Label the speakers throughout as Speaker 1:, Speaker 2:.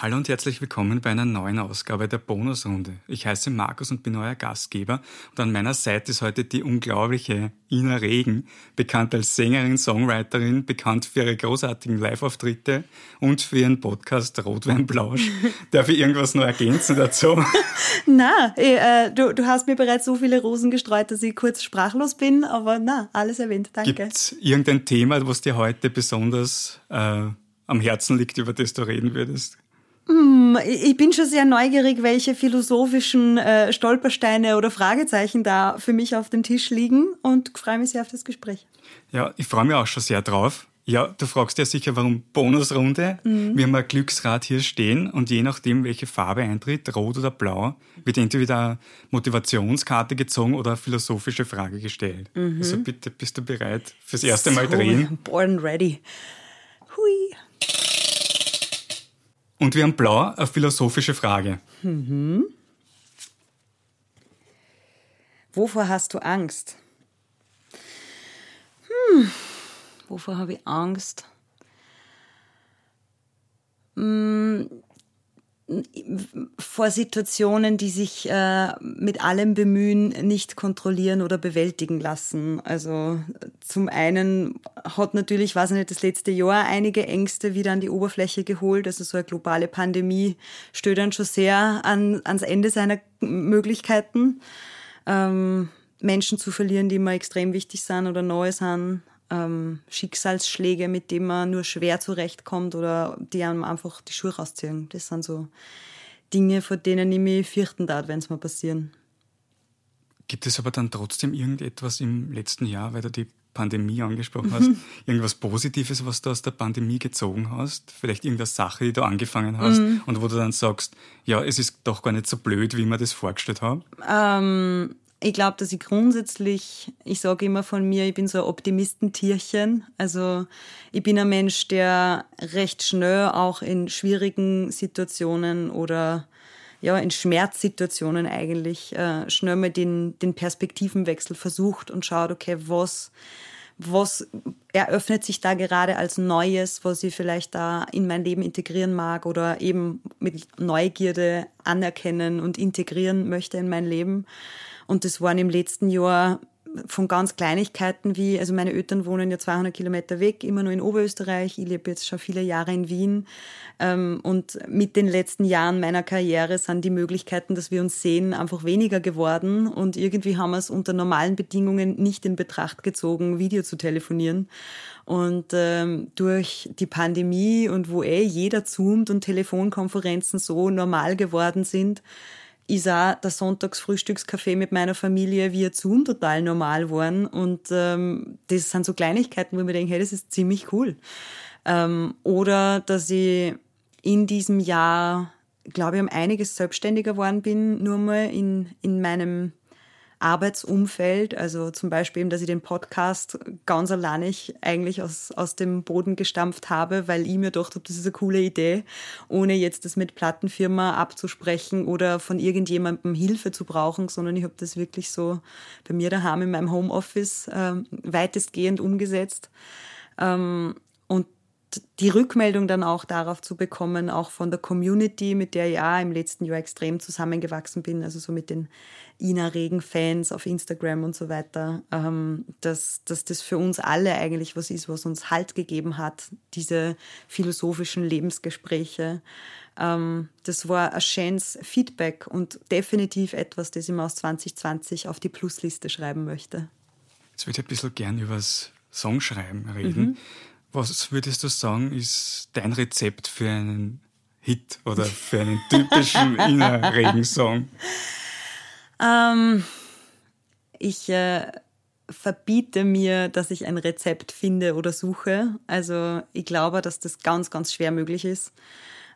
Speaker 1: Hallo und herzlich willkommen bei einer neuen Ausgabe der Bonusrunde. Ich heiße Markus und bin euer Gastgeber und an meiner Seite ist heute die unglaubliche Ina Regen, bekannt als Sängerin, Songwriterin, bekannt für ihre großartigen Live-Auftritte und für ihren Podcast Rotweinblausch. Darf ich irgendwas noch ergänzen dazu?
Speaker 2: na, äh, du, du hast mir bereits so viele Rosen gestreut, dass ich kurz sprachlos bin, aber na, alles erwähnt, danke.
Speaker 1: Gibt es irgendein Thema, was dir heute besonders äh, am Herzen liegt, über das du reden würdest?
Speaker 2: Hm, ich bin schon sehr neugierig, welche philosophischen äh, Stolpersteine oder Fragezeichen da für mich auf dem Tisch liegen und freue mich sehr auf das Gespräch.
Speaker 1: Ja, ich freue mich auch schon sehr drauf. Ja, du fragst ja sicher, warum Bonusrunde. Mhm. Wir haben ein Glücksrad hier stehen und je nachdem, welche Farbe eintritt, rot oder blau, wird entweder eine Motivationskarte gezogen oder eine philosophische Frage gestellt. Mhm. Also bitte, bist du bereit fürs erste Mal drehen?
Speaker 2: Born ready. Hui.
Speaker 1: Und wir haben blau eine philosophische Frage. Mhm.
Speaker 2: Wovor hast du Angst? Hm, wovor habe ich Angst? Hm, vor Situationen, die sich äh, mit allem Bemühen nicht kontrollieren oder bewältigen lassen. Also zum einen hat natürlich, weiß ich nicht, das letzte Jahr einige Ängste wieder an die Oberfläche geholt. Also so eine globale Pandemie dann schon sehr an, ans Ende seiner Möglichkeiten. Ähm, Menschen zu verlieren, die immer extrem wichtig sind oder neu sind ähm, Schicksalsschläge, mit denen man nur schwer zurechtkommt oder die einem einfach die Schuhe rausziehen. Das sind so Dinge, vor denen ich mich fürchten darf, wenn es mal passieren.
Speaker 1: Gibt es aber dann trotzdem irgendetwas im letzten Jahr, weil du die Pandemie angesprochen hast, irgendwas Positives, was du aus der Pandemie gezogen hast? Vielleicht irgendeine Sache, die du angefangen hast mhm. und wo du dann sagst, ja, es ist doch gar nicht so blöd, wie man das vorgestellt hat?
Speaker 2: Ähm, ich glaube, dass ich grundsätzlich, ich sage immer von mir, ich bin so ein Optimistentierchen. Also ich bin ein Mensch, der recht schnell auch in schwierigen Situationen oder ja, in Schmerzsituationen eigentlich äh, schnell mal den, den Perspektivenwechsel versucht und schaut, okay, was, was eröffnet sich da gerade als Neues, was ich vielleicht da in mein Leben integrieren mag oder eben mit Neugierde anerkennen und integrieren möchte in mein Leben. Und das waren im letzten Jahr von ganz Kleinigkeiten wie, also meine Eltern wohnen ja 200 Kilometer weg, immer nur in Oberösterreich. Ich lebe jetzt schon viele Jahre in Wien. Ähm, und mit den letzten Jahren meiner Karriere sind die Möglichkeiten, dass wir uns sehen, einfach weniger geworden. Und irgendwie haben wir es unter normalen Bedingungen nicht in Betracht gezogen, Video zu telefonieren. Und ähm, durch die Pandemie und wo eh jeder zoomt und Telefonkonferenzen so normal geworden sind, ist auch der Sonntagsfrühstückskaffee mit meiner Familie via Zoom total normal geworden. Und ähm, das sind so Kleinigkeiten, wo ich mir denke, hey, das ist ziemlich cool. Ähm, oder dass ich in diesem Jahr, glaube ich, um einiges selbstständiger geworden bin, nur mal in, in meinem Arbeitsumfeld. Also zum Beispiel dass ich den Podcast ganz alleinig eigentlich aus, aus dem Boden gestampft habe, weil ich mir gedacht habe, das ist eine coole Idee, ohne jetzt das mit Plattenfirma abzusprechen oder von irgendjemandem Hilfe zu brauchen, sondern ich habe das wirklich so bei mir daheim in meinem Homeoffice äh, weitestgehend umgesetzt. Ähm, die Rückmeldung dann auch darauf zu bekommen, auch von der Community, mit der ich ja im letzten Jahr extrem zusammengewachsen bin, also so mit den Ina Regen-Fans auf Instagram und so weiter, ähm, dass, dass das für uns alle eigentlich was ist, was uns Halt gegeben hat, diese philosophischen Lebensgespräche. Ähm, das war ein schönes Feedback und definitiv etwas, das ich mir aus 2020 auf die Plusliste schreiben möchte.
Speaker 1: Jetzt würde ich ein bisschen gern über das Songschreiben reden. Mhm. Was würdest du sagen, ist dein Rezept für einen Hit oder für einen typischen Ina Regen-Song?
Speaker 2: Ähm, ich äh, verbiete mir, dass ich ein Rezept finde oder suche. Also ich glaube, dass das ganz, ganz schwer möglich ist.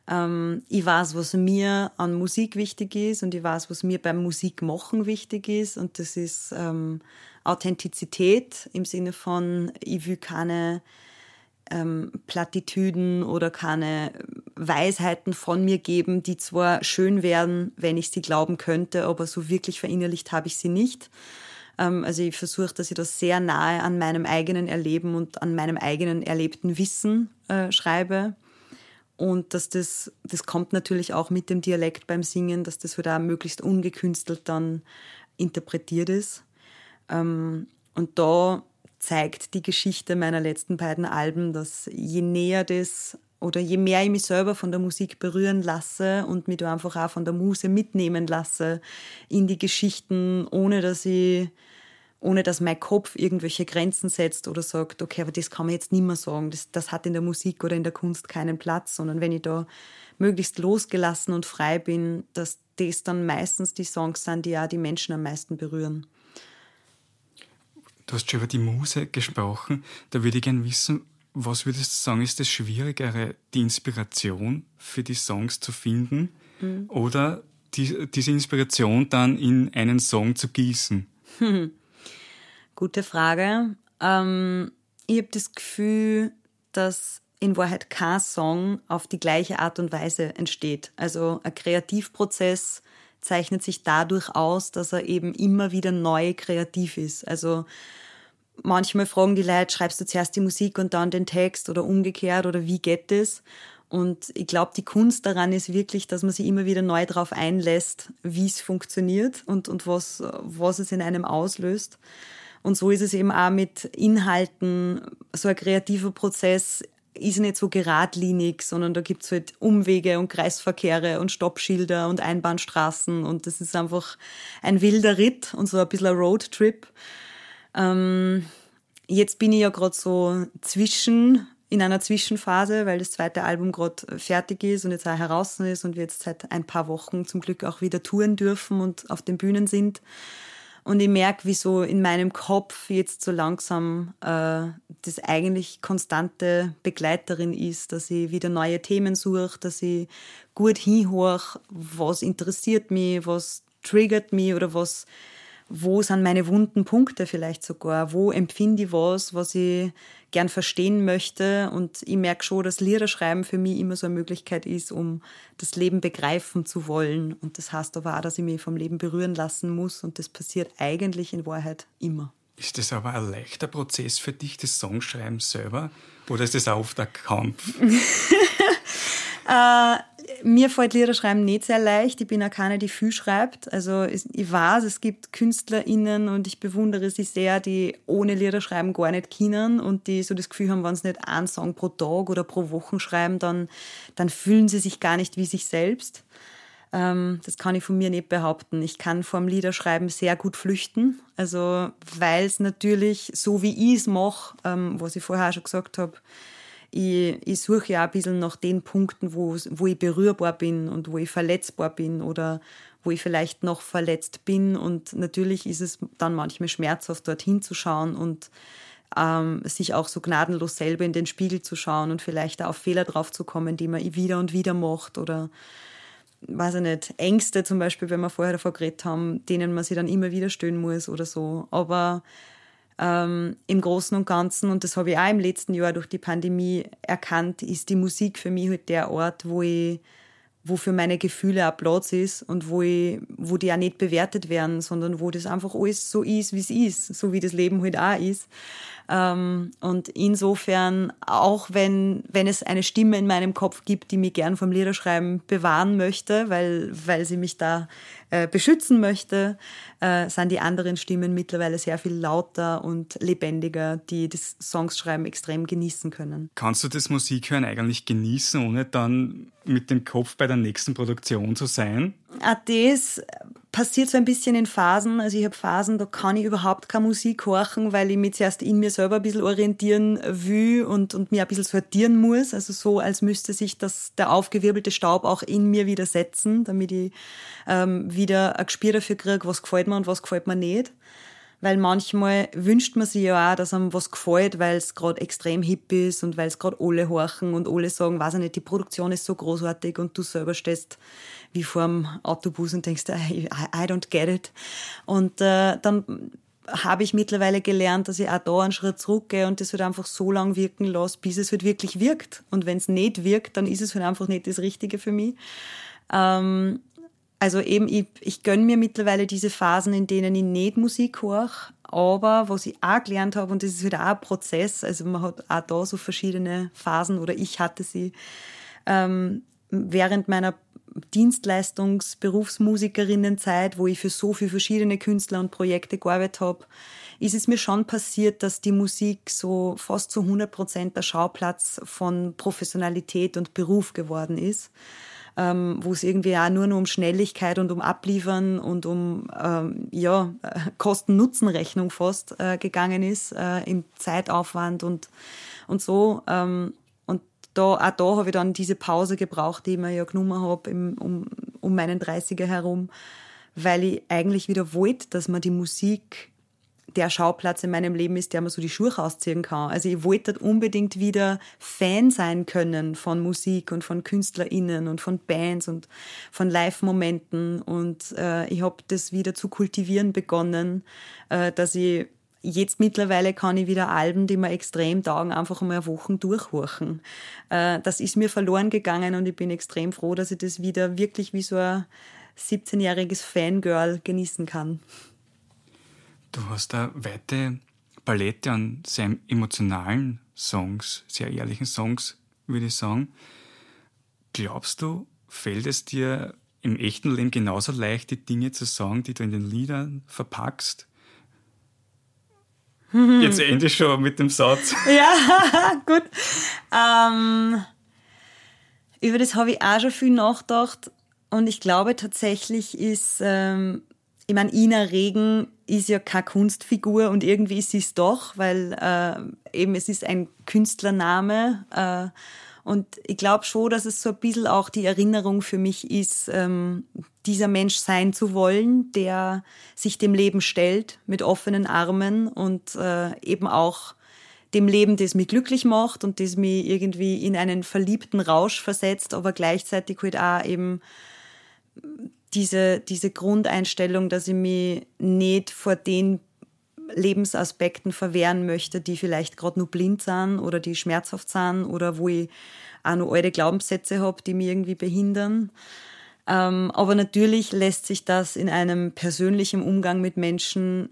Speaker 2: Ähm, ich weiß, was mir an Musik wichtig ist und ich weiß, was mir beim Musikmachen wichtig ist. Und das ist ähm, Authentizität im Sinne von, ich will keine ähm, Plattitüden oder keine Weisheiten von mir geben, die zwar schön wären, wenn ich sie glauben könnte, aber so wirklich verinnerlicht habe ich sie nicht. Ähm, also ich versuche, dass ich das sehr nahe an meinem eigenen Erleben und an meinem eigenen erlebten Wissen äh, schreibe. und dass das, das kommt natürlich auch mit dem Dialekt beim Singen, dass das halt auch möglichst ungekünstelt dann interpretiert ist. Ähm, und da zeigt die Geschichte meiner letzten beiden Alben, dass je näher das oder je mehr ich mich selber von der Musik berühren lasse und mich da einfach auch von der Muse mitnehmen lasse in die Geschichten, ohne dass ich ohne dass mein Kopf irgendwelche Grenzen setzt oder sagt, okay, aber das kann man jetzt nicht mehr sagen, das, das hat in der Musik oder in der Kunst keinen Platz, sondern wenn ich da möglichst losgelassen und frei bin, dass das dann meistens die Songs sind, die ja die Menschen am meisten berühren.
Speaker 1: Du hast schon über die Muse gesprochen. Da würde ich gerne wissen, was würdest du sagen, ist das Schwierigere, die Inspiration für die Songs zu finden mhm. oder die, diese Inspiration dann in einen Song zu gießen?
Speaker 2: Gute Frage. Ähm, ich habe das Gefühl, dass in Wahrheit kein Song auf die gleiche Art und Weise entsteht. Also ein Kreativprozess zeichnet sich dadurch aus, dass er eben immer wieder neu kreativ ist. Also manchmal fragen die Leute, schreibst du zuerst die Musik und dann den Text oder umgekehrt oder wie geht das? Und ich glaube, die Kunst daran ist wirklich, dass man sich immer wieder neu darauf einlässt, wie es funktioniert und, und was, was es in einem auslöst. Und so ist es eben auch mit Inhalten. So ein kreativer Prozess ist nicht so geradlinig, sondern da gibt's halt Umwege und Kreisverkehre und Stoppschilder und Einbahnstraßen und das ist einfach ein wilder Ritt und so ein bisschen ein Roadtrip. Ähm, jetzt bin ich ja gerade so zwischen in einer Zwischenphase, weil das zweite Album gerade fertig ist und jetzt auch heraus ist und wir jetzt seit ein paar Wochen zum Glück auch wieder touren dürfen und auf den Bühnen sind. Und ich merke, wie so in meinem Kopf jetzt so langsam äh, das eigentlich konstante Begleiterin ist, dass ich wieder neue Themen suche, dass ich gut hinhöre, was interessiert mich, was triggert mich oder was wo sind meine wunden Punkte vielleicht sogar, wo empfinde ich was, was ich gern verstehen möchte. Und ich merke schon, dass Liederschreiben für mich immer so eine Möglichkeit ist, um das Leben begreifen zu wollen. Und das heißt aber auch, dass ich mich vom Leben berühren lassen muss. Und das passiert eigentlich in Wahrheit immer.
Speaker 1: Ist das aber ein leichter Prozess für dich, das Songschreiben selber? Oder ist das auch oft ein Kampf?
Speaker 2: äh, mir fällt Liederschreiben nicht sehr leicht. Ich bin auch keine, die viel schreibt. Also ich weiß, es gibt KünstlerInnen und ich bewundere sie sehr, die ohne Liederschreiben gar nicht können und die so das Gefühl haben, wenn sie nicht einen Song pro Tag oder pro Woche schreiben, dann, dann fühlen sie sich gar nicht wie sich selbst. Ähm, das kann ich von mir nicht behaupten. Ich kann vom Liederschreiben sehr gut flüchten. Also weil es natürlich, so wie ich es mache, ähm, was ich vorher schon gesagt habe, ich, ich suche ja ein bisschen nach den Punkten, wo, wo ich berührbar bin und wo ich verletzbar bin oder wo ich vielleicht noch verletzt bin. Und natürlich ist es dann manchmal schmerzhaft, dorthin zu schauen und ähm, sich auch so gnadenlos selber in den Spiegel zu schauen und vielleicht auch auf Fehler drauf zu kommen, die man wieder und wieder macht oder weiß ich nicht, Ängste zum Beispiel, wenn wir vorher davor geredet haben, denen man sich dann immer wieder stellen muss oder so. Aber ähm, im Großen und Ganzen, und das habe ich auch im letzten Jahr durch die Pandemie erkannt, ist die Musik für mich halt der Ort, wo ich wo für meine Gefühle auch Platz ist und wo, ich, wo die auch nicht bewertet werden, sondern wo das einfach alles so ist, wie es ist, so wie das Leben halt auch ist. Ähm, und insofern, auch wenn, wenn es eine Stimme in meinem Kopf gibt, die mich gern vom Liederschreiben bewahren möchte, weil, weil sie mich da äh, beschützen möchte, äh, sind die anderen Stimmen mittlerweile sehr viel lauter und lebendiger, die das Songschreiben extrem genießen können.
Speaker 1: Kannst du das Musikhören eigentlich genießen, ohne dann mit dem Kopf bei der nächsten Produktion zu sein?
Speaker 2: Ah, das passiert so ein bisschen in Phasen. Also ich habe Phasen, da kann ich überhaupt keine Musik horchen, weil ich mich zuerst in mir selber ein bisschen orientieren will und, und mir ein bisschen sortieren muss. Also so, als müsste sich das, der aufgewirbelte Staub auch in mir wieder setzen, damit ich ähm, wieder ein Gespür dafür kriege, was gefällt mir und was gefällt mir nicht. Weil manchmal wünscht man sich ja auch, dass einem was gefällt, weil es gerade extrem hip ist und weil es gerade alle horchen und alle sagen, weiß ich nicht, die Produktion ist so großartig und du selber stehst wie vor dem Autobus und denkst, I, I don't get it. Und äh, dann habe ich mittlerweile gelernt, dass ich auch da einen Schritt zurückgehe und das halt einfach so lange wirken lasse, bis es halt wirklich wirkt. Und wenn es nicht wirkt, dann ist es halt einfach nicht das Richtige für mich. Ähm, also eben, ich, ich gönne mir mittlerweile diese Phasen, in denen ich nicht Musik höre, aber was ich auch gelernt habe, und das ist wieder halt auch ein Prozess, also man hat auch da so verschiedene Phasen oder ich hatte sie, ähm, während meiner Dienstleistungs-Berufsmusikerinnenzeit, wo ich für so viele verschiedene Künstler und Projekte gearbeitet habe, ist es mir schon passiert, dass die Musik so fast zu 100 Prozent der Schauplatz von Professionalität und Beruf geworden ist. Ähm, wo es irgendwie auch nur noch um Schnelligkeit und um Abliefern und um ähm, ja, Kosten-Nutzen-Rechnung fast äh, gegangen ist, äh, im Zeitaufwand und, und so. Ähm, und da, auch da habe ich dann diese Pause gebraucht, die ich mir ja genommen habe um, um meinen 30er herum, weil ich eigentlich wieder wollte, dass man die Musik der Schauplatz in meinem Leben ist, der mir so die Schuhe ausziehen kann. Also ich wollte unbedingt wieder Fan sein können von Musik und von KünstlerInnen und von Bands und von Live-Momenten. Und äh, ich habe das wieder zu kultivieren begonnen, äh, dass ich jetzt mittlerweile kann ich wieder Alben, die mir extrem taugen, einfach mal Wochen durchhorchen. Äh, das ist mir verloren gegangen und ich bin extrem froh, dass ich das wieder wirklich wie so ein 17-jähriges Fangirl genießen kann.
Speaker 1: Du hast eine weite Palette an sehr emotionalen Songs, sehr ehrlichen Songs, würde ich sagen. Glaubst du, fällt es dir im echten Leben genauso leicht, die Dinge zu sagen, die du in den Liedern verpackst? Jetzt ende ich schon mit dem Satz.
Speaker 2: Ja, gut. Ähm, über das habe ich auch schon viel nachgedacht. Und ich glaube tatsächlich ist ähm, ich meine, Ina Regen ist ja keine Kunstfigur und irgendwie ist sie es doch, weil äh, eben es ist ein Künstlername. Äh, und ich glaube schon, dass es so ein bisschen auch die Erinnerung für mich ist, ähm, dieser Mensch sein zu wollen, der sich dem Leben stellt mit offenen Armen und äh, eben auch dem Leben, das mich glücklich macht und das mich irgendwie in einen verliebten Rausch versetzt, aber gleichzeitig halt auch eben diese, diese Grundeinstellung, dass ich mich nicht vor den Lebensaspekten verwehren möchte, die vielleicht gerade nur blind sind oder die schmerzhaft sind oder wo ich auch noch alte Glaubenssätze habe, die mich irgendwie behindern. Ähm, aber natürlich lässt sich das in einem persönlichen Umgang mit Menschen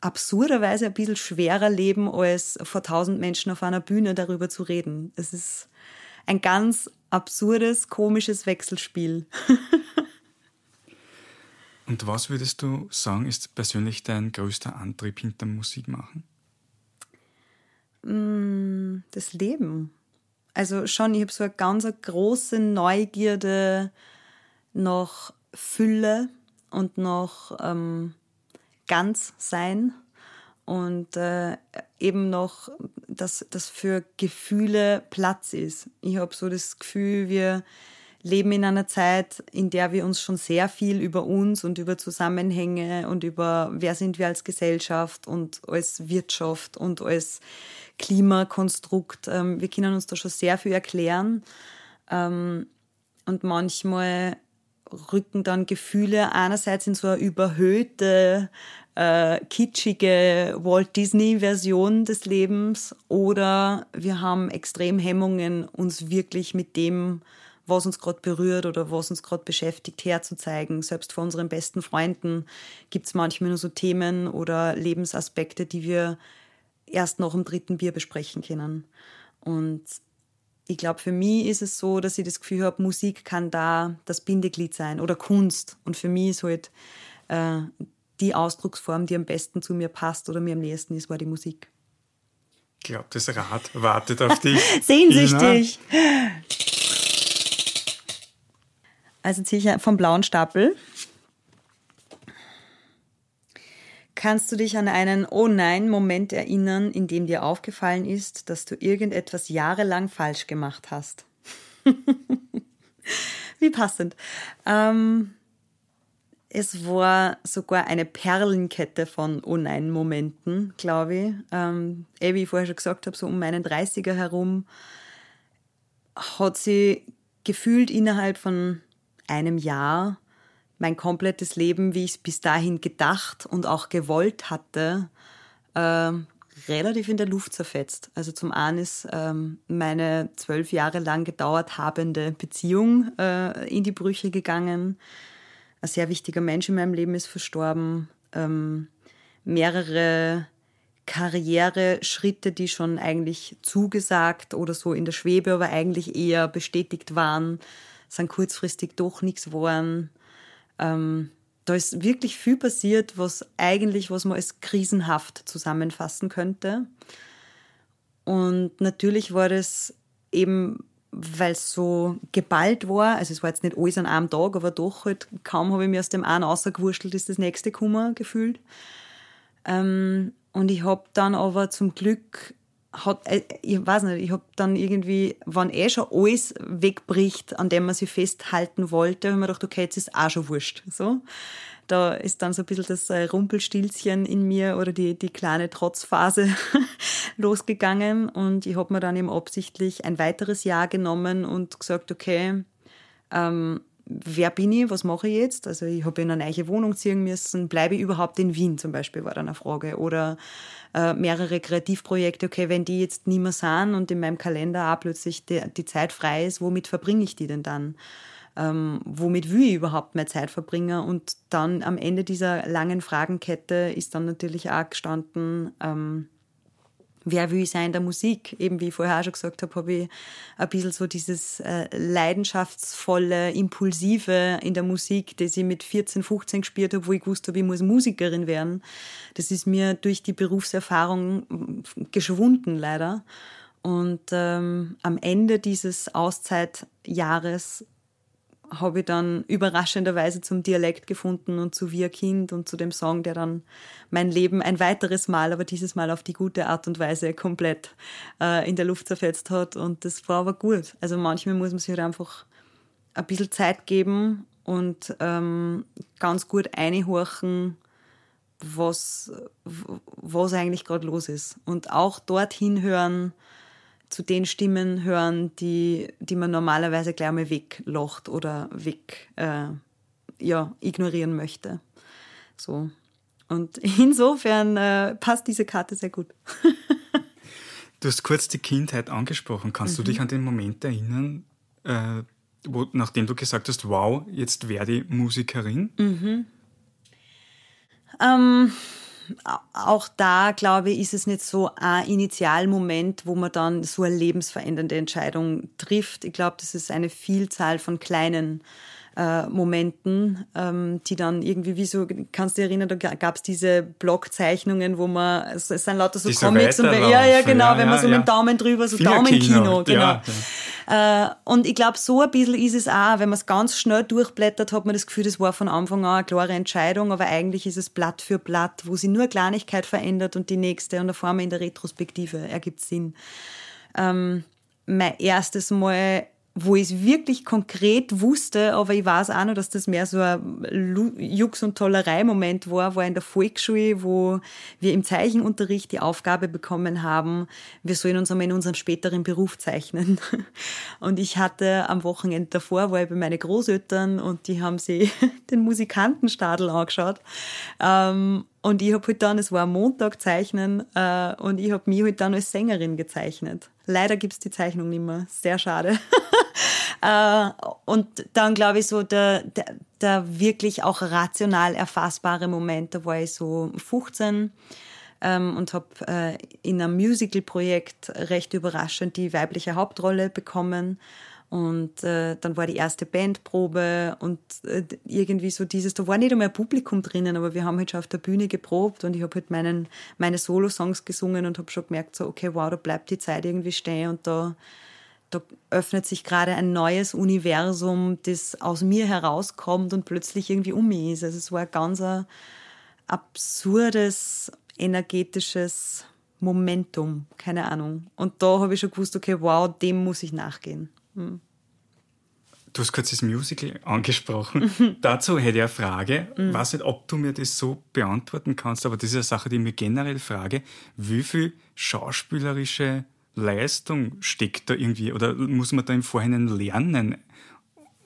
Speaker 2: absurderweise ein bisschen schwerer leben, als vor tausend Menschen auf einer Bühne darüber zu reden. Es ist ein ganz absurdes, komisches Wechselspiel.
Speaker 1: Und was würdest du sagen, ist persönlich dein größter Antrieb hinter Musik machen?
Speaker 2: Mm, das Leben. Also schon, ich habe so eine ganz große Neugierde nach Fülle und nach ähm, Ganzsein und äh, eben noch, dass das für Gefühle Platz ist. Ich habe so das Gefühl, wir leben in einer Zeit, in der wir uns schon sehr viel über uns und über Zusammenhänge und über wer sind wir als Gesellschaft und als Wirtschaft und als Klimakonstrukt, ähm, wir können uns da schon sehr viel erklären. Ähm, und manchmal rücken dann Gefühle einerseits in so eine überhöhte, äh, kitschige Walt Disney-Version des Lebens oder wir haben extrem Hemmungen, uns wirklich mit dem was uns gerade berührt oder was uns gerade beschäftigt, herzuzeigen. Selbst vor unseren besten Freunden gibt es manchmal nur so Themen oder Lebensaspekte, die wir erst nach dem dritten Bier besprechen können. Und ich glaube, für mich ist es so, dass ich das Gefühl habe, Musik kann da das Bindeglied sein oder Kunst. Und für mich ist halt äh, die Ausdrucksform, die am besten zu mir passt oder mir am nächsten ist, war die Musik.
Speaker 1: Ich glaube, das Rad wartet auf dich.
Speaker 2: Sehnsüchtig. Also ziehe ich vom blauen Stapel. Kannst du dich an einen Oh nein Moment erinnern, in dem dir aufgefallen ist, dass du irgendetwas jahrelang falsch gemacht hast? Wie passend. Ähm, es war sogar eine Perlenkette von Oh nein Momenten, glaube ich. Ähm, eh, wie ich vorher schon gesagt habe, so um meinen 30er herum hat sie gefühlt innerhalb von einem Jahr mein komplettes Leben, wie ich es bis dahin gedacht und auch gewollt hatte, äh, relativ in der Luft zerfetzt. Also zum einen ist ähm, meine zwölf Jahre lang gedauert habende Beziehung äh, in die Brüche gegangen. Ein sehr wichtiger Mensch in meinem Leben ist verstorben. Ähm, mehrere Karriereschritte, die schon eigentlich zugesagt oder so in der Schwebe, aber eigentlich eher bestätigt waren, sind kurzfristig doch nichts geworden. Ähm, da ist wirklich viel passiert, was eigentlich, was man als krisenhaft zusammenfassen könnte. Und natürlich war das eben, weil es so geballt war, also es war jetzt nicht alles an einem Tag, aber doch halt kaum habe ich mir aus dem einen rausgewurschtelt, ist das nächste Kummer gefühlt. Ähm, und ich habe dann aber zum Glück hat, äh, ich weiß nicht, ich habe dann irgendwie, wenn eh schon alles wegbricht, an dem man sich festhalten wollte, habe ich mir gedacht, okay, jetzt ist auch schon wurscht. So. Da ist dann so ein bisschen das äh, Rumpelstilzchen in mir oder die, die kleine Trotzphase losgegangen und ich habe mir dann eben absichtlich ein weiteres Jahr genommen und gesagt, okay, ähm, wer bin ich, was mache ich jetzt? Also ich habe in eine neue Wohnung ziehen müssen, bleibe ich überhaupt in Wien zum Beispiel, war dann eine Frage. Oder äh, mehrere Kreativprojekte, okay, wenn die jetzt nicht mehr sind und in meinem Kalender auch plötzlich die, die Zeit frei ist, womit verbringe ich die denn dann? Ähm, womit will ich überhaupt mehr Zeit verbringen? Und dann am Ende dieser langen Fragenkette ist dann natürlich auch gestanden, ähm, wer will ich sein in der Musik? Eben wie ich vorher auch schon gesagt habe, habe ich ein bisschen so dieses äh, leidenschaftsvolle, impulsive in der Musik, das ich mit 14, 15 gespielt habe, wo ich gewusst habe, ich muss Musikerin werden. Das ist mir durch die Berufserfahrung geschwunden, leider. Und ähm, am Ende dieses Auszeitjahres habe ich dann überraschenderweise zum Dialekt gefunden und zu Wir Kind und zu dem Song, der dann mein Leben ein weiteres Mal, aber dieses Mal auf die gute Art und Weise komplett äh, in der Luft zerfetzt hat. Und das war aber gut. Also manchmal muss man sich halt einfach ein bisschen Zeit geben und ähm, ganz gut einhorchen, was, was eigentlich gerade los ist. Und auch dorthin hören, zu den Stimmen hören, die, die man normalerweise gleich mal weglocht oder weg äh, ja, ignorieren möchte. So. Und insofern äh, passt diese Karte sehr gut.
Speaker 1: du hast kurz die Kindheit angesprochen. Kannst mhm. du dich an den Moment erinnern, äh, wo, nachdem du gesagt hast, wow, jetzt werde ich Musikerin?
Speaker 2: Mhm. Ähm, auch da, glaube ich, ist es nicht so ein Initialmoment, wo man dann so eine lebensverändernde Entscheidung trifft. Ich glaube, das ist eine Vielzahl von kleinen äh, Momenten, ähm, die dann irgendwie, wie so, kannst du dich erinnern, da gab es diese Blockzeichnungen, wo man, es, es sind lauter so die Comics so und ja, ja, genau, ja, wenn man so mit dem Daumen drüber, so Daumenkino, genau. Äh, und ich glaube, so ein bisschen ist es auch, wenn man es ganz schnell durchblättert, hat man das Gefühl, das war von Anfang an eine klare Entscheidung, aber eigentlich ist es Blatt für Blatt, wo sich nur eine Kleinigkeit verändert und die nächste und auf einmal in der Retrospektive ergibt Sinn. Ähm, mein erstes Mal wo ich es wirklich konkret wusste, aber ich weiß auch noch, dass das mehr so ein Jux- und Tollerei-Moment war, war in der Volksschule, wo wir im Zeichenunterricht die Aufgabe bekommen haben, wir sollen uns einmal in unserem späteren Beruf zeichnen. Und ich hatte am Wochenende davor, war ich bei meinen Großeltern und die haben sich den Musikantenstadel angeschaut. Ähm, und ich habe halt dann, es war am Montag zeichnen, äh, und ich habe mich halt dann als Sängerin gezeichnet. Leider gibt's die Zeichnung nicht mehr. Sehr schade. äh, und dann glaube ich so, der, der, der wirklich auch rational erfassbare Moment, da war ich so 15 ähm, und habe äh, in einem Musical-Projekt recht überraschend die weibliche Hauptrolle bekommen. Und äh, dann war die erste Bandprobe und äh, irgendwie so dieses, da war nicht einmal Publikum drinnen, aber wir haben halt schon auf der Bühne geprobt und ich habe halt meinen, meine Solo-Songs gesungen und habe schon gemerkt, so, okay, wow, da bleibt die Zeit irgendwie stehen und da, da öffnet sich gerade ein neues Universum, das aus mir herauskommt und plötzlich irgendwie um mich ist. Also es war ein ganz absurdes, energetisches Momentum, keine Ahnung. Und da habe ich schon gewusst, okay, wow, dem muss ich nachgehen. Hm.
Speaker 1: Du hast kurz das Musical angesprochen. Dazu hätte ich eine Frage. Ich mhm. weiß nicht, ob du mir das so beantworten kannst, aber das ist eine Sache, die ich mir generell frage. Wie viel schauspielerische Leistung steckt da irgendwie oder muss man da im Vorhinein lernen?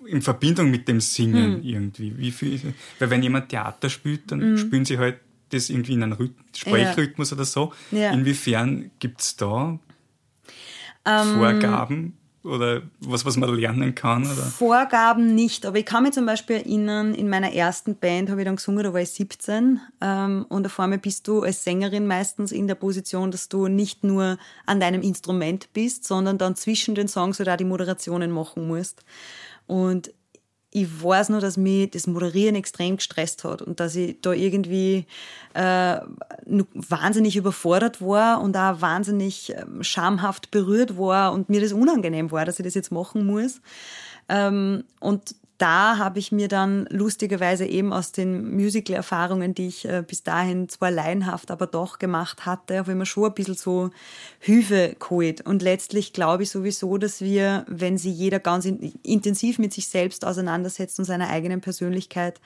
Speaker 1: In Verbindung mit dem Singen mhm. irgendwie. Wie viel, weil wenn jemand Theater spielt, dann mhm. spielen sie halt das irgendwie in einem Sprechrhythmus ja. oder so. Ja. Inwiefern gibt es da ähm, Vorgaben? Oder was, was man lernen kann? Oder?
Speaker 2: Vorgaben nicht, aber ich kann mich zum Beispiel erinnern, in meiner ersten Band habe ich dann gesungen, da war ich 17 ähm, und auf einmal bist du als Sängerin meistens in der Position, dass du nicht nur an deinem Instrument bist, sondern dann zwischen den Songs oder auch die Moderationen machen musst. Und ich weiß nur, dass mich das Moderieren extrem gestresst hat und dass ich da irgendwie äh, wahnsinnig überfordert war und auch wahnsinnig ähm, schamhaft berührt war und mir das unangenehm war, dass ich das jetzt machen muss. Ähm, und da habe ich mir dann lustigerweise eben aus den Musical-Erfahrungen, die ich äh, bis dahin zwar laienhaft, aber doch gemacht hatte, ich mir schon ein bisschen so Hilfe geholt. Und letztlich glaube ich sowieso, dass wir, wenn sie jeder ganz in, intensiv mit sich selbst auseinandersetzt und seiner eigenen Persönlichkeit,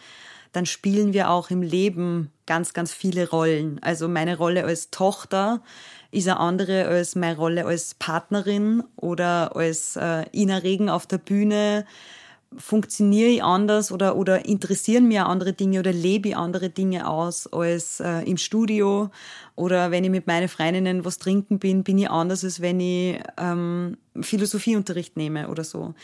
Speaker 2: dann spielen wir auch im Leben ganz, ganz viele Rollen. Also meine Rolle als Tochter ist eine andere als meine Rolle als Partnerin oder als äh, Ina Regen auf der Bühne funktioniere ich anders oder, oder interessieren mir andere Dinge oder lebe ich andere Dinge aus als äh, im Studio oder wenn ich mit meinen Freundinnen was trinken bin, bin ich anders, als wenn ich ähm, Philosophieunterricht nehme oder so.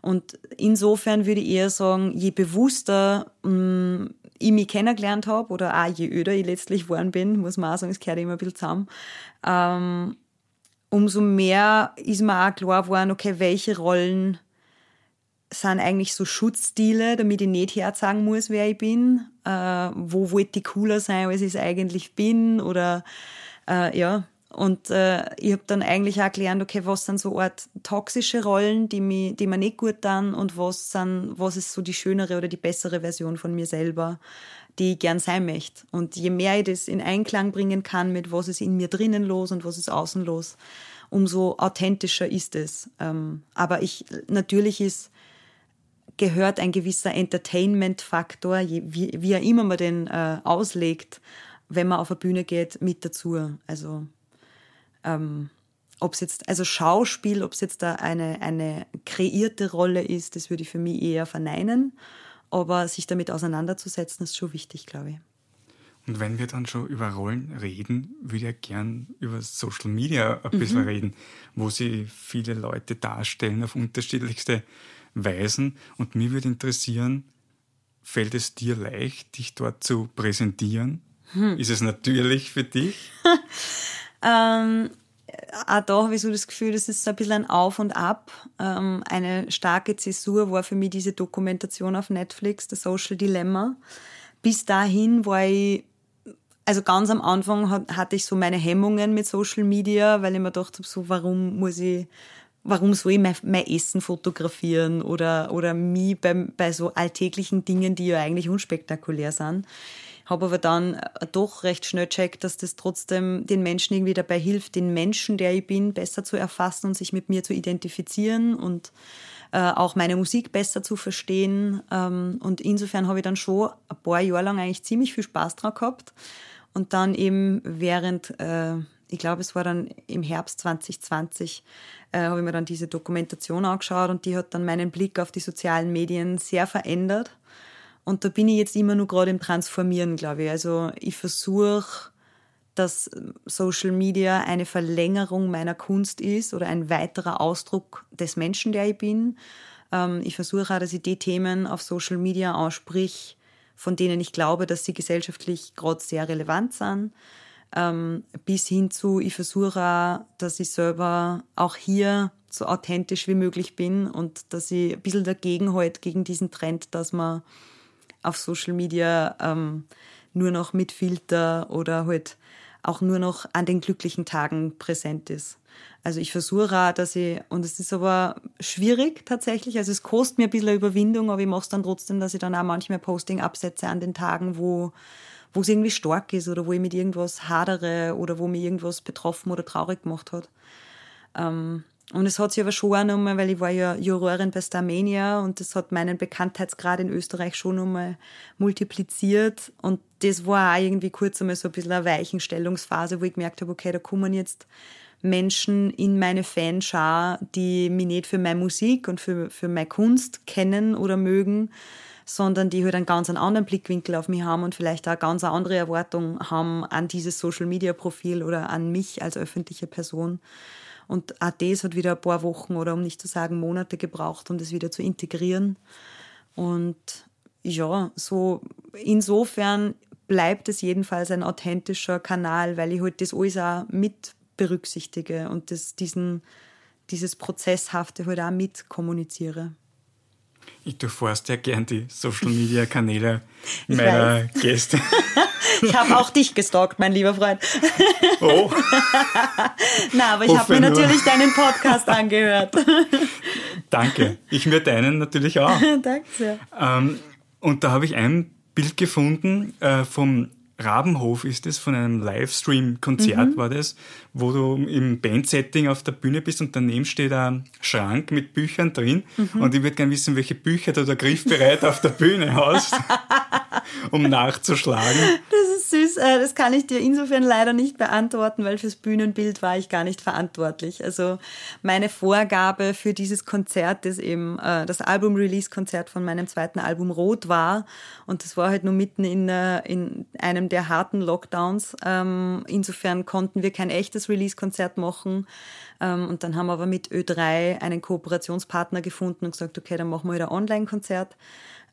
Speaker 2: Und insofern würde ich eher sagen, je bewusster mh, mm, ich mich kennengelernt habe oder auch je öder ich letztlich geworden bin, muss man auch sagen, es gehört immer ein bisschen zusammen, ähm, umso mehr ist mir auch klar geworden, okay, welche Rollen sind eigentlich so Schutzstile, damit ich nicht herzagen muss, wer ich bin. Äh, wo wollte ich cooler sein, als ich es eigentlich bin? Oder äh, ja. Und äh, ich habe dann eigentlich auch gelernt, okay, was sind so Art toxische Rollen, die, mich, die mir nicht gut dann und was, sind, was ist so die schönere oder die bessere Version von mir selber, die ich gern sein möchte. Und je mehr ich das in Einklang bringen kann mit was ist in mir drinnen los und was ist außen los, umso authentischer ist es. Ähm, aber ich, natürlich ist gehört ein gewisser Entertainment-Faktor, wie, wie er immer man den äh, auslegt, wenn man auf eine Bühne geht, mit dazu. Also ähm, ob es jetzt, also Schauspiel, ob es jetzt da eine, eine kreierte Rolle ist, das würde ich für mich eher verneinen. Aber sich damit auseinanderzusetzen, ist schon wichtig, glaube ich.
Speaker 1: Und wenn wir dann schon über Rollen reden, würde ich gern über Social Media ein bisschen mhm. reden, wo sie viele Leute darstellen auf unterschiedlichste Weisen. Und mir würde interessieren, fällt es dir leicht, dich dort zu präsentieren? Hm. Ist es natürlich für dich?
Speaker 2: ähm, auch da habe ich so das Gefühl, das ist ein bisschen ein Auf und Ab. Ähm, eine starke Zäsur war für mich diese Dokumentation auf Netflix, The Social Dilemma. Bis dahin war ich, also ganz am Anfang hatte ich so meine Hemmungen mit Social Media, weil ich mir dachte, so, warum muss ich warum soll ich mein, mein Essen fotografieren oder, oder mich beim, bei so alltäglichen Dingen, die ja eigentlich unspektakulär sind. Habe aber dann äh, doch recht schnell checkt, dass das trotzdem den Menschen irgendwie dabei hilft, den Menschen, der ich bin, besser zu erfassen und sich mit mir zu identifizieren und äh, auch meine Musik besser zu verstehen. Ähm, und insofern habe ich dann schon ein paar Jahre lang eigentlich ziemlich viel Spaß dran gehabt. Und dann eben während äh, ich glaube, es war dann im Herbst 2020, äh, habe ich mir dann diese Dokumentation angeschaut und die hat dann meinen Blick auf die sozialen Medien sehr verändert. Und da bin ich jetzt immer nur gerade im Transformieren, glaube ich. Also ich versuche, dass Social Media eine Verlängerung meiner Kunst ist oder ein weiterer Ausdruck des Menschen, der ich bin. Ähm, ich versuche auch, dass ich die Themen auf Social Media ansprich, von denen ich glaube, dass sie gesellschaftlich gerade sehr relevant sind ähm, bis hin zu, ich versuche auch, dass ich selber auch hier so authentisch wie möglich bin und dass ich ein bisschen dagegen halt gegen diesen Trend, dass man auf Social Media ähm, nur noch mit Filter oder halt auch nur noch an den glücklichen Tagen präsent ist. Also ich versuche auch, dass ich, und es ist aber schwierig tatsächlich, also es kostet mir ein bisschen Überwindung, aber ich mache es dann trotzdem, dass ich dann auch manchmal Posting absetze an den Tagen, wo wo es irgendwie stark ist oder wo ich mit irgendwas hadere oder wo mich irgendwas betroffen oder traurig gemacht hat. Ähm, und es hat sich aber schon auch nochmal, weil ich war ja Jurorin bei Starmania und das hat meinen Bekanntheitsgrad in Österreich schon nochmal multipliziert. Und das war auch irgendwie kurz einmal so ein bisschen eine Weichenstellungsphase, wo ich gemerkt habe, okay, da kommen jetzt Menschen in meine Fanschar, die mich nicht für meine Musik und für, für meine Kunst kennen oder mögen, sondern die halt einen ganz anderen Blickwinkel auf mich haben und vielleicht auch ganz eine andere Erwartung haben an dieses Social Media Profil oder an mich als öffentliche Person. Und auch das hat wieder ein paar Wochen oder um nicht zu sagen Monate gebraucht, um das wieder zu integrieren. Und ja, so insofern bleibt es jedenfalls ein authentischer Kanal, weil ich halt das alles auch mit berücksichtige und das, diesen, dieses Prozesshafte halt auch mit kommuniziere.
Speaker 1: Ich durchforst ja gern die Social Media Kanäle meiner Gäste.
Speaker 2: ich habe auch dich gestalkt, mein lieber Freund. Oh. Na, aber ich habe mir natürlich deinen Podcast angehört.
Speaker 1: Danke. Ich mir deinen natürlich auch.
Speaker 2: Danke sehr.
Speaker 1: Ähm, und da habe ich ein Bild gefunden äh, vom Rabenhof ist es, von einem Livestream-Konzert mhm. war das, wo du im Bandsetting auf der Bühne bist und daneben steht ein Schrank mit Büchern drin. Mhm. Und ich würde gerne wissen, welche Bücher du da griffbereit auf der Bühne hast, um nachzuschlagen.
Speaker 2: Das süß. Äh, das kann ich dir insofern leider nicht beantworten, weil fürs Bühnenbild war ich gar nicht verantwortlich. Also meine Vorgabe für dieses Konzert, das eben äh, das Album-Release-Konzert von meinem zweiten Album Rot war. Und das war halt nur mitten in, äh, in einem der harten Lockdowns. Ähm, insofern konnten wir kein echtes Release-Konzert machen. Ähm, und dann haben wir aber mit Ö3 einen Kooperationspartner gefunden und gesagt, okay, dann machen wir wieder Online-Konzert.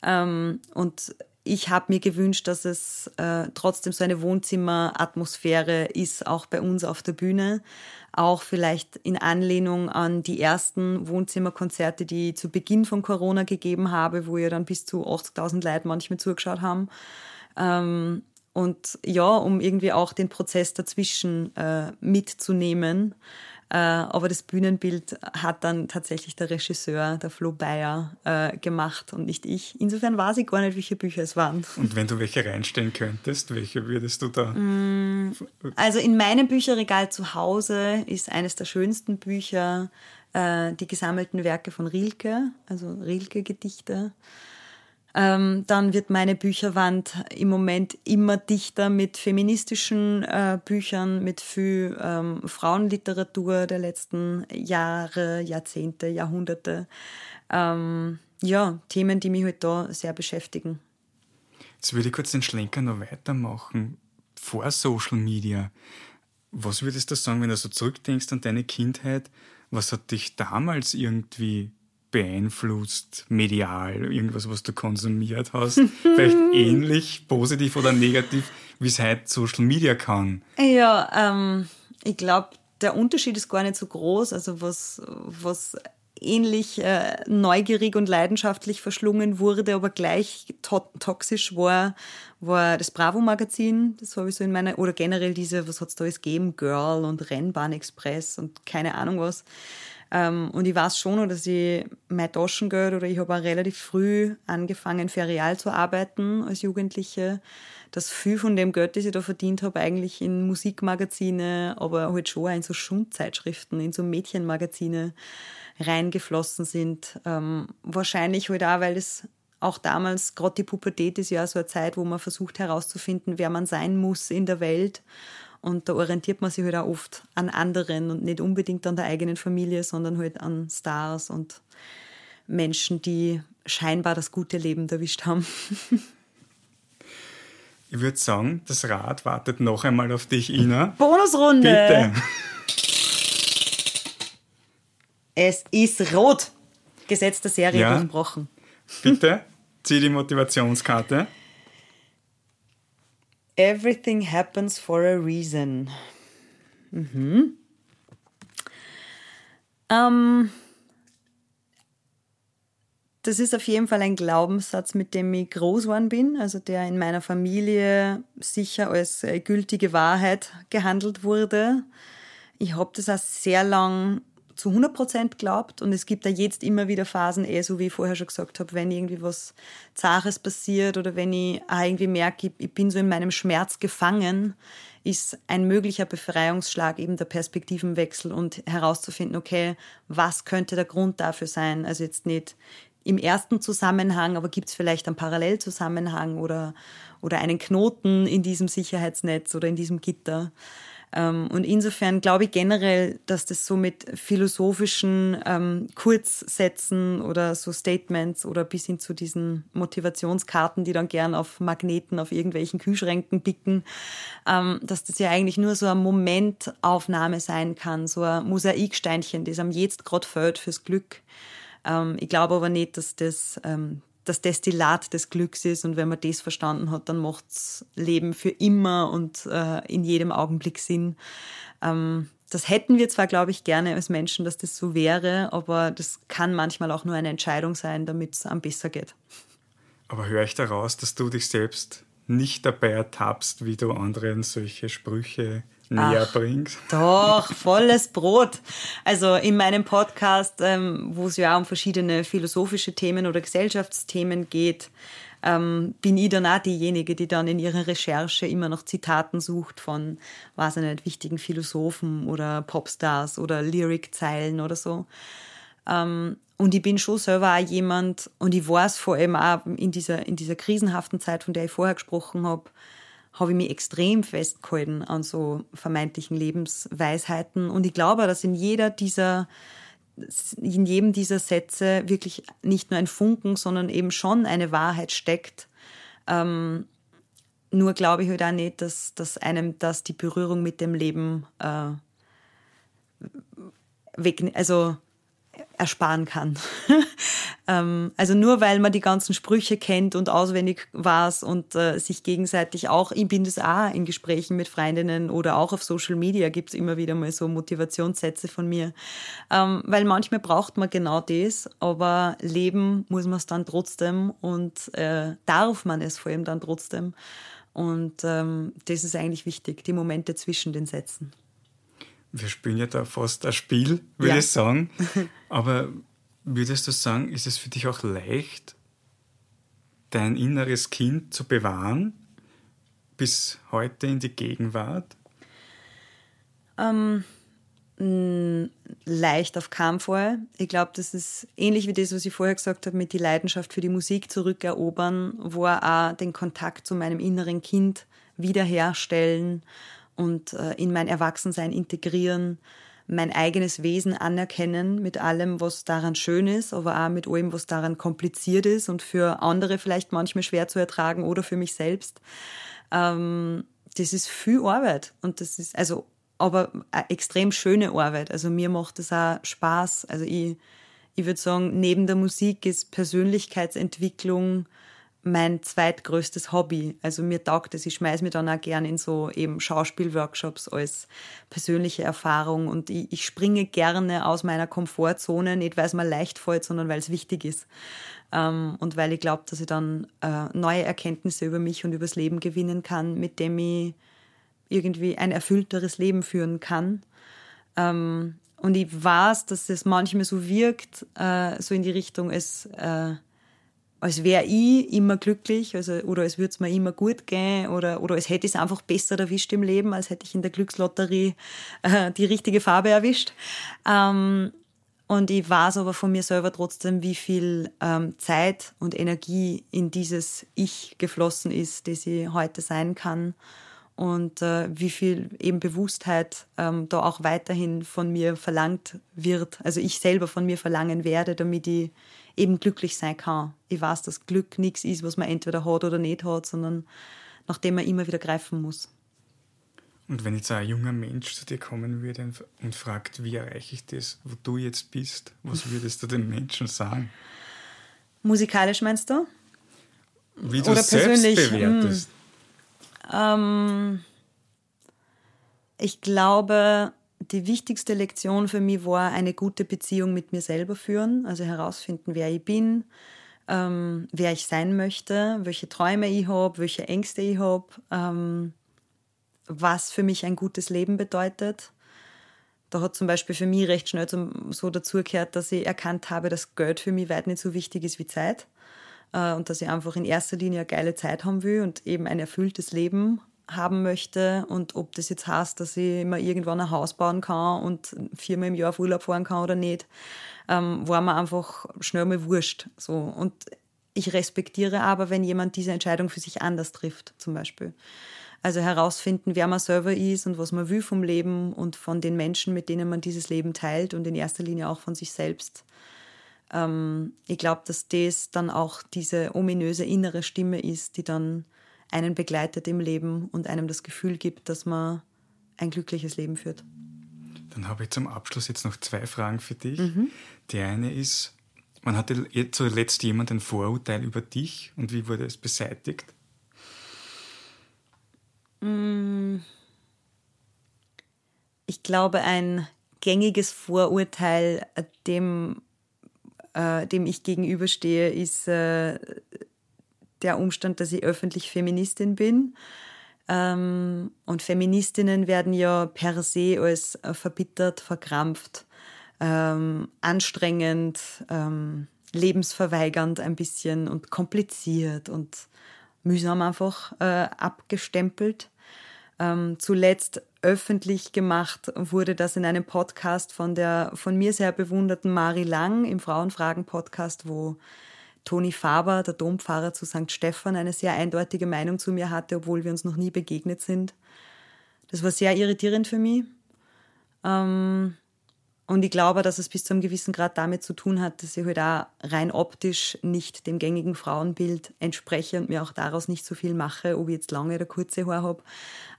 Speaker 2: Ähm, und ich habe mir gewünscht, dass es äh, trotzdem so eine Wohnzimmeratmosphäre ist, auch bei uns auf der Bühne. Auch vielleicht in Anlehnung an die ersten Wohnzimmerkonzerte, die ich zu Beginn von Corona gegeben habe, wo ja dann bis zu 80.000 Leute manchmal zugeschaut haben. Ähm, und ja, um irgendwie auch den Prozess dazwischen äh, mitzunehmen. Äh, aber das Bühnenbild hat dann tatsächlich der Regisseur, der Flo Bayer, äh, gemacht und nicht ich. Insofern weiß ich gar nicht, welche Bücher es waren.
Speaker 1: Und wenn du welche reinstellen könntest, welche würdest du da?
Speaker 2: Mm, also in meinem Bücherregal zu Hause ist eines der schönsten Bücher äh, die gesammelten Werke von Rilke, also Rilke-Gedichte. Ähm, dann wird meine Bücherwand im Moment immer dichter mit feministischen äh, Büchern, mit viel ähm, Frauenliteratur der letzten Jahre, Jahrzehnte, Jahrhunderte. Ähm, ja, Themen, die mich heute halt da sehr beschäftigen.
Speaker 1: Jetzt würde ich kurz den Schlenker noch weitermachen. Vor Social Media, was würdest du sagen, wenn du so zurückdenkst an deine Kindheit? Was hat dich damals irgendwie beeinflusst, medial, irgendwas, was du konsumiert hast? Vielleicht ähnlich, positiv oder negativ, wie es heute Social Media kann?
Speaker 2: Ja, ähm, ich glaube, der Unterschied ist gar nicht so groß. Also was, was ähnlich äh, neugierig und leidenschaftlich verschlungen wurde, aber gleich to toxisch war, war das Bravo-Magazin. Das habe ich so in meiner, oder generell diese, was hat es da alles gegeben, Girl und Rennbahn Express und keine Ahnung was. Ähm, und ich weiß schon, dass ich mein Taschengeld oder ich habe auch relativ früh angefangen, ferial zu arbeiten als Jugendliche, dass viel von dem Geld, das ich da verdient habe, eigentlich in Musikmagazine, aber halt schon auch in so Schundzeitschriften, in so Mädchenmagazine reingeflossen sind. Ähm, wahrscheinlich halt auch, weil es auch damals, gerade die Pubertät ist ja so eine Zeit, wo man versucht herauszufinden, wer man sein muss in der Welt. Und da orientiert man sich halt auch oft an anderen und nicht unbedingt an der eigenen Familie, sondern halt an Stars und Menschen, die scheinbar das gute Leben erwischt haben.
Speaker 1: Ich würde sagen, das Rad wartet noch einmal auf dich, Ina.
Speaker 2: Bonusrunde! Bitte. Es ist rot. Gesetz der Serie ja. durchbrochen.
Speaker 1: Bitte, zieh die Motivationskarte.
Speaker 2: Everything happens for a reason. Mhm. Ähm, das ist auf jeden Fall ein Glaubenssatz, mit dem ich groß geworden bin, also der in meiner Familie sicher als äh, gültige Wahrheit gehandelt wurde. Ich habe das auch sehr lang zu 100 Prozent glaubt. Und es gibt da jetzt immer wieder Phasen, eh so wie ich vorher schon gesagt habe, wenn irgendwie was Zaches passiert oder wenn ich irgendwie merke, ich, ich bin so in meinem Schmerz gefangen, ist ein möglicher Befreiungsschlag eben der Perspektivenwechsel und herauszufinden, okay, was könnte der Grund dafür sein? Also jetzt nicht im ersten Zusammenhang, aber gibt es vielleicht einen Parallelzusammenhang oder, oder einen Knoten in diesem Sicherheitsnetz oder in diesem Gitter? Ähm, und insofern glaube ich generell, dass das so mit philosophischen ähm, Kurzsätzen oder so Statements oder bis hin zu diesen Motivationskarten, die dann gern auf Magneten auf irgendwelchen Kühlschränken bicken, ähm, dass das ja eigentlich nur so eine Momentaufnahme sein kann, so ein Mosaiksteinchen, das am jetzt gerade fällt fürs Glück. Ich glaube aber nicht, dass das das Destillat des Glücks ist und wenn man das verstanden hat, dann macht's Leben für immer und äh, in jedem Augenblick Sinn. Ähm, das hätten wir zwar, glaube ich, gerne als Menschen, dass das so wäre, aber das kann manchmal auch nur eine Entscheidung sein, damit es einem besser geht.
Speaker 1: Aber höre ich daraus, dass du dich selbst nicht dabei ertappst, wie du anderen solche Sprüche näher Ach, bringst.
Speaker 2: Doch, volles Brot. Also in meinem Podcast, ähm, wo es ja um verschiedene philosophische Themen oder Gesellschaftsthemen geht, ähm, bin ich dann auch diejenige, die dann in ihrer Recherche immer noch Zitaten sucht von, weiß ich nicht, wichtigen Philosophen oder Popstars oder Lyric-Zeilen oder so. Ähm, und ich bin schon selber auch jemand, und ich weiß vor allem auch in dieser, in dieser krisenhaften Zeit, von der ich vorher gesprochen habe, habe ich mich extrem festgehalten an so vermeintlichen Lebensweisheiten. Und ich glaube, dass in jeder dieser, in jedem dieser Sätze wirklich nicht nur ein Funken, sondern eben schon eine Wahrheit steckt. Ähm, nur glaube ich halt auch nicht, dass, dass einem das die Berührung mit dem Leben äh, weg, also ersparen kann. ähm, also nur weil man die ganzen Sprüche kennt und auswendig weiß und äh, sich gegenseitig auch, ich bin das auch in Gesprächen mit Freundinnen oder auch auf Social Media gibt es immer wieder mal so Motivationssätze von mir. Ähm, weil manchmal braucht man genau das, aber leben muss man es dann trotzdem und äh, darf man es vor allem dann trotzdem. Und ähm, das ist eigentlich wichtig, die Momente zwischen den Sätzen
Speaker 1: wir spielen ja da fast ein Spiel, würde ja. ich sagen. Aber würdest du sagen, ist es für dich auch leicht, dein inneres Kind zu bewahren, bis heute in die Gegenwart?
Speaker 2: Ähm, leicht auf keinen Fall. Ich glaube, das ist ähnlich wie das, was ich vorher gesagt habe, mit die Leidenschaft für die Musik zurückerobern, wo auch den Kontakt zu meinem inneren Kind wiederherstellen und äh, in mein Erwachsensein integrieren, mein eigenes Wesen anerkennen mit allem, was daran schön ist, aber auch mit allem, was daran kompliziert ist und für andere vielleicht manchmal schwer zu ertragen oder für mich selbst. Ähm, das ist viel Arbeit und das ist also aber eine extrem schöne Arbeit. Also mir macht es auch Spaß. Also ich, ich würde sagen, neben der Musik ist Persönlichkeitsentwicklung mein zweitgrößtes Hobby. Also mir taugt es, ich schmeiß mir dann auch gern in so eben Schauspielworkshops als persönliche Erfahrung und ich, ich springe gerne aus meiner Komfortzone, nicht weil es mir leicht fällt, sondern weil es wichtig ist. Ähm, und weil ich glaube, dass ich dann äh, neue Erkenntnisse über mich und übers Leben gewinnen kann, mit dem ich irgendwie ein erfüllteres Leben führen kann. Ähm, und ich weiß, dass es manchmal so wirkt, äh, so in die Richtung, es äh, als wäre ich immer glücklich also, oder als würde es mir immer gut gehen oder, oder als hätte ich es einfach besser erwischt im Leben, als hätte ich in der Glückslotterie äh, die richtige Farbe erwischt. Ähm, und ich weiß aber von mir selber trotzdem, wie viel ähm, Zeit und Energie in dieses Ich geflossen ist, das ich heute sein kann. Und äh, wie viel eben Bewusstheit ähm, da auch weiterhin von mir verlangt wird, also ich selber von mir verlangen werde, damit ich eben glücklich sein kann. Ich weiß, dass Glück nichts ist, was man entweder hat oder nicht hat, sondern nach dem man immer wieder greifen muss.
Speaker 1: Und wenn jetzt ein junger Mensch zu dir kommen würde und fragt, wie erreiche ich das, wo du jetzt bist, was würdest du den Menschen sagen?
Speaker 2: Musikalisch meinst du?
Speaker 1: Wie du es selbst bewertest.
Speaker 2: Hm. Ähm, ich glaube, die wichtigste Lektion für mich war eine gute Beziehung mit mir selber führen, also herausfinden, wer ich bin, ähm, wer ich sein möchte, welche Träume ich habe, welche Ängste ich habe, ähm, was für mich ein gutes Leben bedeutet. Da hat zum Beispiel für mich recht schnell so dazugehört, dass ich erkannt habe, dass Geld für mich weit nicht so wichtig ist wie Zeit äh, und dass ich einfach in erster Linie eine geile Zeit haben will und eben ein erfülltes Leben haben möchte und ob das jetzt heißt, dass ich mir irgendwann ein Haus bauen kann und viermal im Jahr auf Urlaub fahren kann oder nicht, ähm, war mir einfach schnell mal wurscht. So. Und ich respektiere aber, wenn jemand diese Entscheidung für sich anders trifft, zum Beispiel. Also herausfinden, wer man selber ist und was man will vom Leben und von den Menschen, mit denen man dieses Leben teilt und in erster Linie auch von sich selbst. Ähm, ich glaube, dass das dann auch diese ominöse innere Stimme ist, die dann einen begleitet im Leben und einem das Gefühl gibt, dass man ein glückliches Leben führt.
Speaker 1: Dann habe ich zum Abschluss jetzt noch zwei Fragen für dich. Mhm. Die eine ist, man hatte zuletzt jemand ein Vorurteil über dich und wie wurde es beseitigt?
Speaker 2: Mm. Ich glaube, ein gängiges Vorurteil, dem, äh, dem ich gegenüberstehe, ist äh, der Umstand, dass ich öffentlich Feministin bin. Ähm, und Feministinnen werden ja per se als äh, verbittert, verkrampft, ähm, anstrengend, ähm, lebensverweigernd ein bisschen und kompliziert und mühsam einfach äh, abgestempelt. Ähm, zuletzt öffentlich gemacht wurde das in einem Podcast von der von mir sehr bewunderten Mari Lang im Frauenfragen-Podcast, wo Toni Faber, der Dompfarrer zu St. Stephan, eine sehr eindeutige Meinung zu mir hatte, obwohl wir uns noch nie begegnet sind. Das war sehr irritierend für mich. Ähm, und ich glaube, dass es bis zu einem gewissen Grad damit zu tun hat, dass ich halt auch rein optisch nicht dem gängigen Frauenbild entspreche und mir auch daraus nicht so viel mache, ob ich jetzt lange oder kurze Haare habe.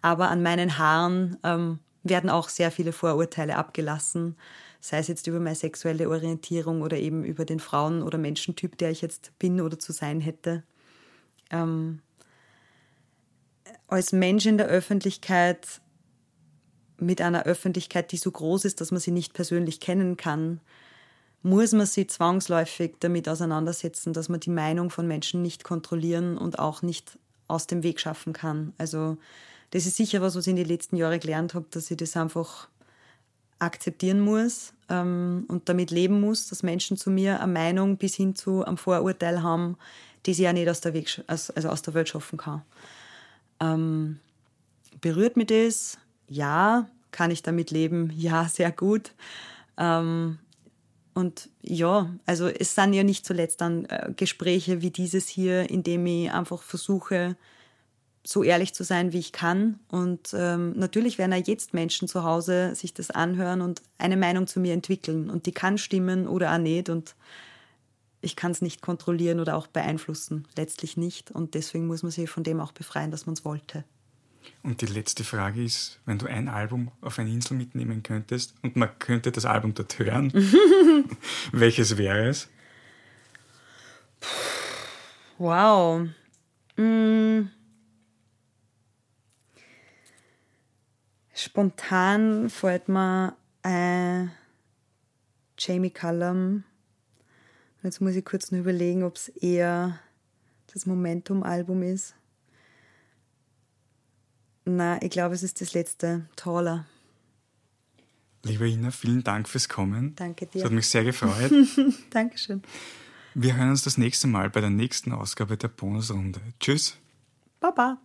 Speaker 2: Aber an meinen Haaren ähm, werden auch sehr viele Vorurteile abgelassen, sei es jetzt über meine sexuelle Orientierung oder eben über den Frauen- oder Menschentyp, der ich jetzt bin oder zu sein hätte. Ähm, als Mensch in der Öffentlichkeit mit einer Öffentlichkeit, die so groß ist, dass man sie nicht persönlich kennen kann, muss man sie zwangsläufig damit auseinandersetzen, dass man die Meinung von Menschen nicht kontrollieren und auch nicht aus dem Weg schaffen kann. Also das ist sicher was, was ich in den letzten Jahren gelernt habe, dass ich das einfach akzeptieren muss ähm, und damit leben muss, dass Menschen zu mir eine Meinung bis hin zu einem Vorurteil haben, die sie ja nicht aus der, Weg, also aus der Welt schaffen kann. Ähm, berührt mich das? Ja, kann ich damit leben? Ja, sehr gut. Ähm, und ja, also es sind ja nicht zuletzt dann äh, Gespräche wie dieses hier, in dem ich einfach versuche, so ehrlich zu sein, wie ich kann. Und ähm, natürlich werden ja jetzt Menschen zu Hause sich das anhören und eine Meinung zu mir entwickeln. Und die kann stimmen oder auch nicht. Und ich kann es nicht kontrollieren oder auch beeinflussen. Letztlich nicht. Und deswegen muss man sich von dem auch befreien, dass man es wollte.
Speaker 1: Und die letzte Frage ist, wenn du ein Album auf eine Insel mitnehmen könntest und man könnte das Album dort hören, welches wäre es?
Speaker 2: Wow. Mm. Spontan fällt mir ein Jamie Cullum. Jetzt muss ich kurz nur überlegen, ob es eher das Momentum-Album ist. Na, ich glaube, es ist das letzte. Taller.
Speaker 1: Liebe Ina, vielen Dank fürs Kommen.
Speaker 2: Danke dir.
Speaker 1: Es hat mich sehr gefreut.
Speaker 2: Dankeschön.
Speaker 1: Wir hören uns das nächste Mal bei der nächsten Ausgabe der Bonusrunde. Tschüss.
Speaker 2: Baba.